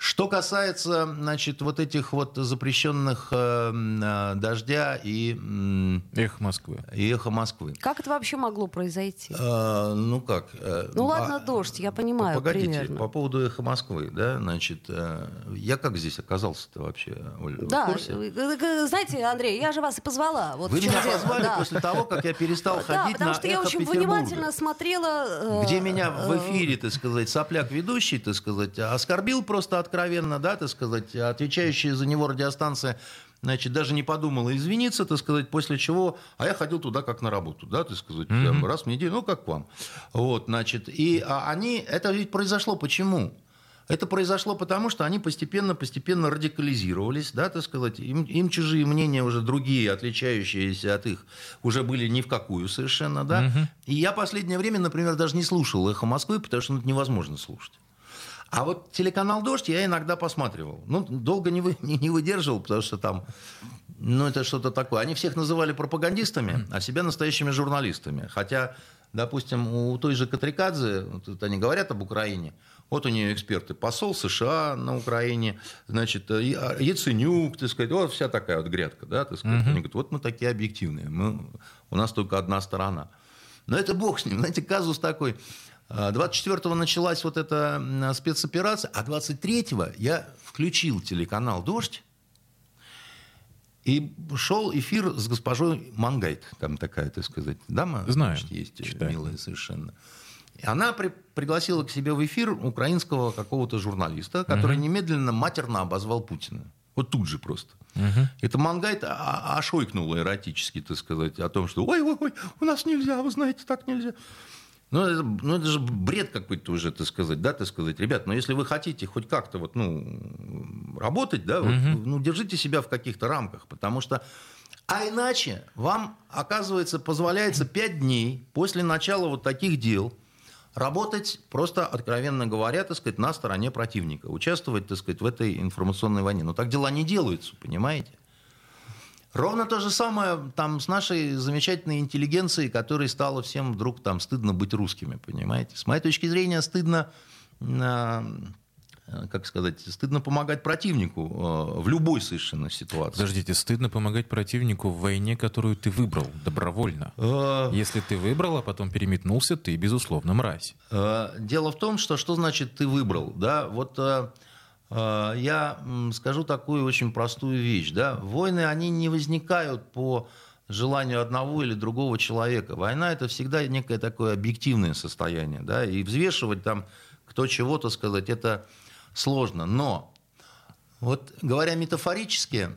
Что касается, значит, вот этих вот запрещенных э, э, дождя и, м, Эх, Москвы. и эхо Москвы. Как это вообще могло произойти? Э, ну как? э, Ну ладно, а- дождь, я понимаю Погодите, примерно. по поводу эхо Москвы, да, значит, э, я как здесь оказался-то вообще, Оль, Да, курсе? э, э, знаете, Андрей, я же вас и позвала. Вот Вы меня дело, позвали да. после того, как я перестал [laughs] Да, ходить потому на что я эхо очень внимательно смотрела... э, где меня в э, эфире, так сказать, сопляк ведущий, так сказать, оскорбил просто откровенно, да, так сказать, отвечающая за него радиостанция, значит, даже не подумала извиниться, так сказать, после чего, а я ходил туда как на работу, да, так сказать, там раз в неделю, ну, как к вам. Вот, значит, и а, они, это ведь произошло почему? Это произошло потому, что они постепенно-постепенно радикализировались, да, так сказать, им, им чужие мнения уже другие, отличающиеся от их, уже были ни в какую совершенно, да. И я последнее время, например, даже не слушал «Эхо Москвы», потому что ну, это невозможно слушать. А вот телеканал «Дождь» я иногда посматривал. Ну, долго не, вы, [laughs] не, не выдерживал, потому что там, ну, это что-то такое. Они всех называли пропагандистами, а себя настоящими журналистами. Хотя, допустим, у той же Катрикадзе, вот они говорят об Украине, вот у нее эксперты, посол США на Украине, значит, э, Яценюк, так сказать, вот вся такая вот грядка, да, так сказать. Они говорят, вот мы такие объективные, мы, у нас только одна сторона. Но это бог с ним. Знаете, казус такой. А, 24-го началась вот эта м, спецоперация, а 23-го я включил телеканал «Дождь», и шел эфир с госпожой Мангайт, там такая, так сказать, дама Знаю, значит, есть, читаю. милая совершенно. И она при- пригласила к себе в эфир украинского какого-то журналиста, который немедленно матерно обозвал Путина. Вот тут же просто. Это Мангайт а- а- ошойкнула эротически, так сказать, о том, что ой-ой-ой, у нас нельзя, вы знаете, так нельзя. Ну это, ну, это же бред какой-то уже, так сказать, да, так сказать. Ребят, ну, если вы хотите хоть как-то вот, ну, работать, да, вот, ну, держите себя в каких-то рамках, потому что... А иначе вам, оказывается, позволяется 5 дней после начала вот таких дел работать просто, откровенно говоря, так сказать, на стороне противника, участвовать, так сказать, в этой информационной войне. Но так дела не делаются, понимаете? Ровно то же самое там с нашей замечательной интеллигенцией, которой стало всем вдруг там стыдно быть русскими, понимаете? С моей точки зрения, стыдно, э, как сказать, стыдно помогать противнику э, в любой совершенно ситуации. Подождите, стыдно помогать противнику в войне, которую ты выбрал добровольно. Э, Если ты выбрал, а потом переметнулся, ты, безусловно, мразь. Э, Дело в том, что что значит ты выбрал, да? Вот я м, скажу такую очень простую вещь, да? Войны они не возникают по желанию одного или другого человека. Война это всегда некое такое объективное состояние, да? И взвешивать там кто чего-то сказать это сложно. Но вот говоря метафорически,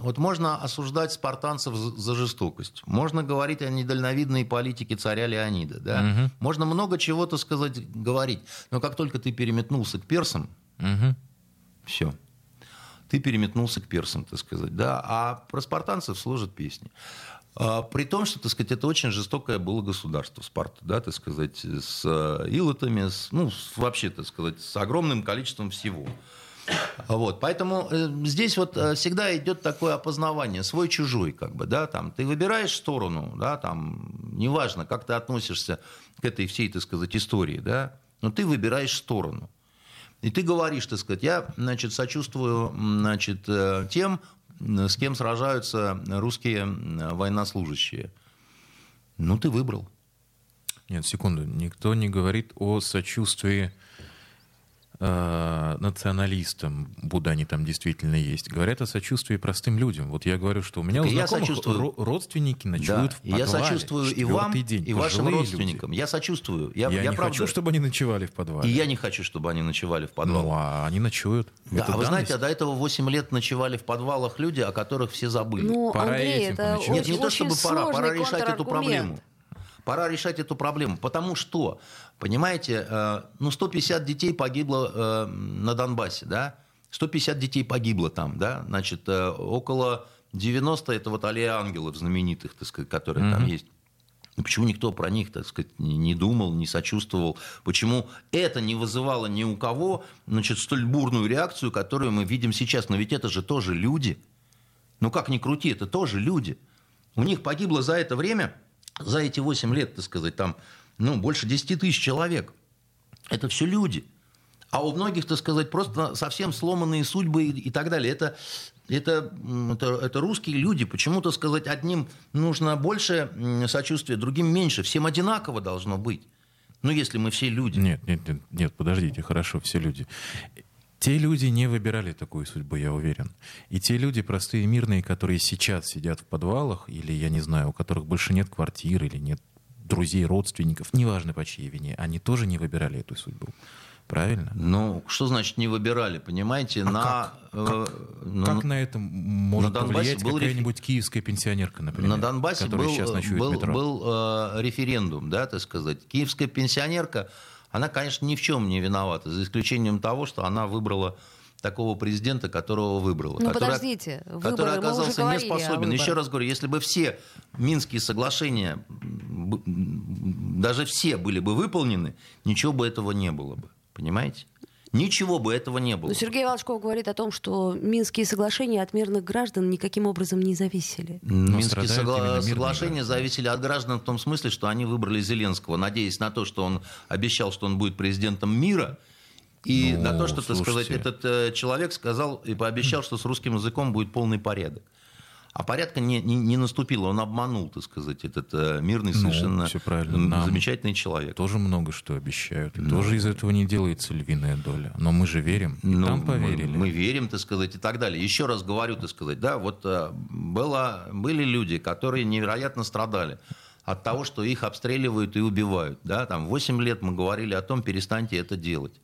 вот можно осуждать спартанцев за жестокость. Можно говорить о недальновидной политике царя Леонида. Да? Можно много чего-то сказать, говорить. Но как только ты переметнулся к персам, Мгм. Все. Ты переметнулся к персам, так сказать. Да? А про спартанцев служат песни. А, При том, что, так сказать, это очень жестокое было государство Спарта, да, так сказать, с э, илотами, с, ну, вообще, так сказать, с огромным количеством всего. Вот, поэтому э, здесь вот э, всегда идет такое опознавание, свой-чужой, как бы, да, там, ты выбираешь сторону, да, там, неважно, как ты относишься к этой всей, так сказать, истории, да, но ты выбираешь сторону. И ты говоришь, так сказать, я, значит, сочувствую, значит, э, тем, м, с кем сражаются русские военнослужащие. Ну, ты выбрал. Нет, секунду. Никто не говорит о сочувствии э, националистам, будто они там действительно есть, говорят о сочувствии простым людям. Вот я говорю, что у меня Так у я сочувствую. ро- родственники ночуют в и подвале. я сочувствую и вам, день. и вашим родственникам. Я сочувствую. Я, люди. Я, я не правда- хочу, чтобы они ночевали в подвале. И я не хочу, чтобы они ночевали в подвалах. Ну, а они ночуют. Да, Это а вы знаете, а данность. до этого 8 лет ночевали в подвалах люди, о которых все забыли. Ну, Пора Андрей, этим это. Нет, очень, не то очень чтобы пора, пора решать эту проблему. Пора решать эту проблему, потому что, понимаете, э, ну 150 детей погибло э, на Донбассе, да? 150 детей погибло там, да? Значит, э, около 90 это вот аллея ангелов знаменитых, так сказать, которые там есть. И почему никто про них, так сказать, не не думал, не сочувствовал? Почему это не вызывало ни у кого значит, столь бурную реакцию, которую мы видим сейчас? Но ведь это же тоже люди. Ну как ни крути, это тоже люди. У них погибло за это время, за эти 8 лет, так сказать, там, ну, больше 10 тысяч человек. Это все люди. А у многих, так сказать, просто совсем сломанные судьбы и, и так далее. Это, это, это, это русские люди. Почему-то сказать одним нужно больше сочувствия, другим меньше. Всем одинаково должно быть. Ну, если мы все люди. Нет, нет, нет, нет, подождите, хорошо, все люди. Те люди не выбирали такую судьбу, я уверен. И те люди, простые мирные, которые сейчас сидят в подвалах, или, я не знаю, у которых больше нет квартир, или нет друзей, родственников, неважно по чьей вине, они тоже не выбирали эту судьбу. Правильно? Ну, что значит не выбирали, понимаете? на, как? э, ну, как на это может Донбассе повлиять был реф- какая-нибудь киевская пенсионерка, например, На Донбассе был, сейчас был, метро? был, э, референдум, да, так сказать. Киевская пенсионерка, она, конечно, ни в чем не виновата, за исключением того, что она выбрала такого президента, которого выбрала. Ну, который, подождите, выборы, который оказался говорили о неспособен. Еще раз говорю, если бы все Минские соглашения, даже все были бы выполнены, ничего бы этого не было бы. Понимаете? Ничего бы этого не было. Но Сергей Волчков говорит о том, что Минские соглашения от мирных граждан никаким образом не зависели. Минские страдают согла- соглашения граждане. зависели от граждан в том смысле, что они выбрали Зеленского, надеясь на то, что он обещал, что он будет президентом мира, и Ну, на то, что, так сказать, слушайте. этот э, человек сказал и пообещал, что с русским языком будет полный порядок. А порядка не, не, не наступило, он обманул, так сказать, этот э, мирный, Ну, совершенно всё правильно. Нам замечательный человек. Тоже много что обещают. И Ну. тоже из этого не делается львиная доля. Но мы же верим. И Ну, там мы- поверили. Мы, верим, так сказать, и так далее. Еще раз говорю, так сказать, да, вот э, было, были люди, которые невероятно страдали от того, что их обстреливают и убивают. Да, там 8 лет мы говорили о том, перестаньте это делать.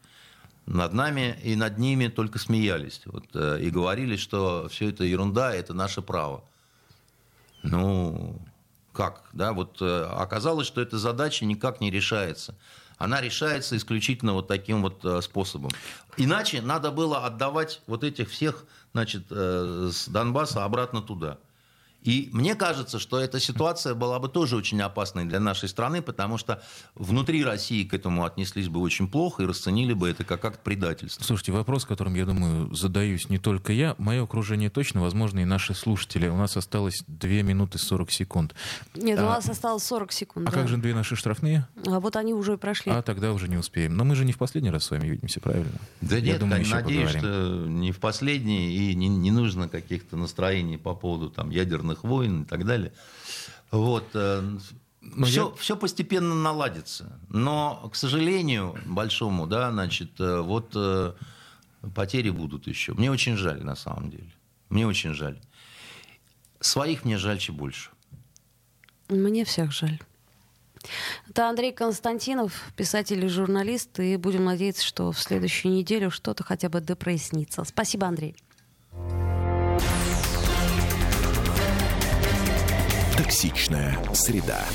Над нами и над ними только смеялись. Вот, э, и говорили, что все это ерунда, это наше право. Ну, как? Да, вот э, оказалось, что эта задача никак не решается. Она решается исключительно вот таким вот э, способом. Иначе надо было отдавать вот этих всех, значит, с Донбасса обратно туда. И мне кажется, что эта ситуация была бы тоже очень опасной для нашей страны, потому что внутри России к этому отнеслись бы очень плохо и расценили бы это как акт предательства. Слушайте, вопрос, которым, я думаю, задаюсь не только я, мое окружение точно, возможно, и наши слушатели. У нас осталось 2 минуты 40 секунд. Нет, у А- нас осталось 40 секунд. А да. как же две наши штрафные? А вот они уже прошли. А тогда уже не успеем. Но мы же не в последний раз с вами видимся, правильно? Да Я нет, думаю, надеюсь, поговорим. что не в последний, и не, не нужно каких-то настроений по поводу там, ядерных войн и так далее. Вот. Но все, все постепенно наладится. Но, к сожалению, большому, да, значит, э, вот э, потери будут еще. Мне очень жаль, на самом деле. Мне очень жаль. Своих мне жальче больше. Мне всех жаль. Это Андрей Константинов, писатель и журналист, и будем надеяться, что в следующую неделю что-то хотя бы да прояснится. Спасибо, Андрей. Токсичная среда.